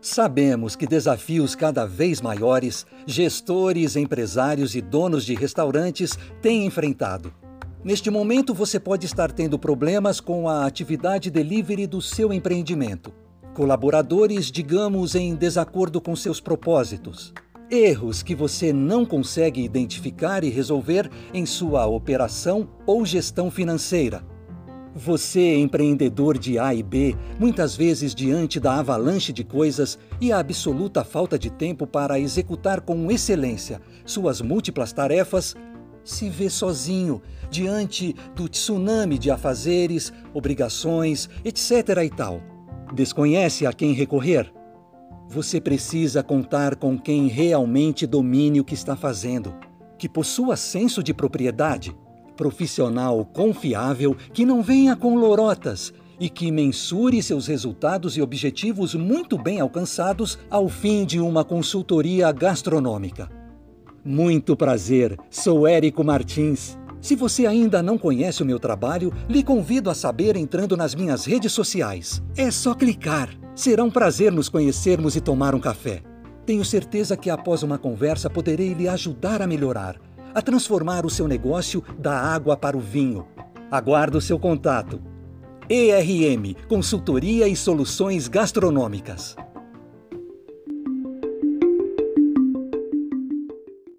Sabemos que desafios cada vez maiores gestores, empresários e donos de restaurantes têm enfrentado. Neste momento, você pode estar tendo problemas com a atividade delivery do seu empreendimento. Colaboradores, digamos, em desacordo com seus propósitos. Erros que você não consegue identificar e resolver em sua operação ou gestão financeira você, empreendedor de A e B, muitas vezes diante da avalanche de coisas e a absoluta falta de tempo para executar com excelência suas múltiplas tarefas, se vê sozinho diante do tsunami de afazeres, obrigações, etc. e tal. Desconhece a quem recorrer? Você precisa contar com quem realmente domine o que está fazendo, que possua senso de propriedade profissional confiável que não venha com lorotas e que mensure seus resultados e objetivos muito bem alcançados ao fim de uma consultoria gastronômica. Muito prazer, sou Érico Martins. Se você ainda não conhece o meu trabalho, lhe convido a saber entrando nas minhas redes sociais. É só clicar. Será um prazer nos conhecermos e tomar um café. Tenho certeza que após uma conversa poderei lhe ajudar a melhorar a transformar o seu negócio da água para o vinho. Aguardo o seu contato. ERM Consultoria e Soluções Gastronômicas.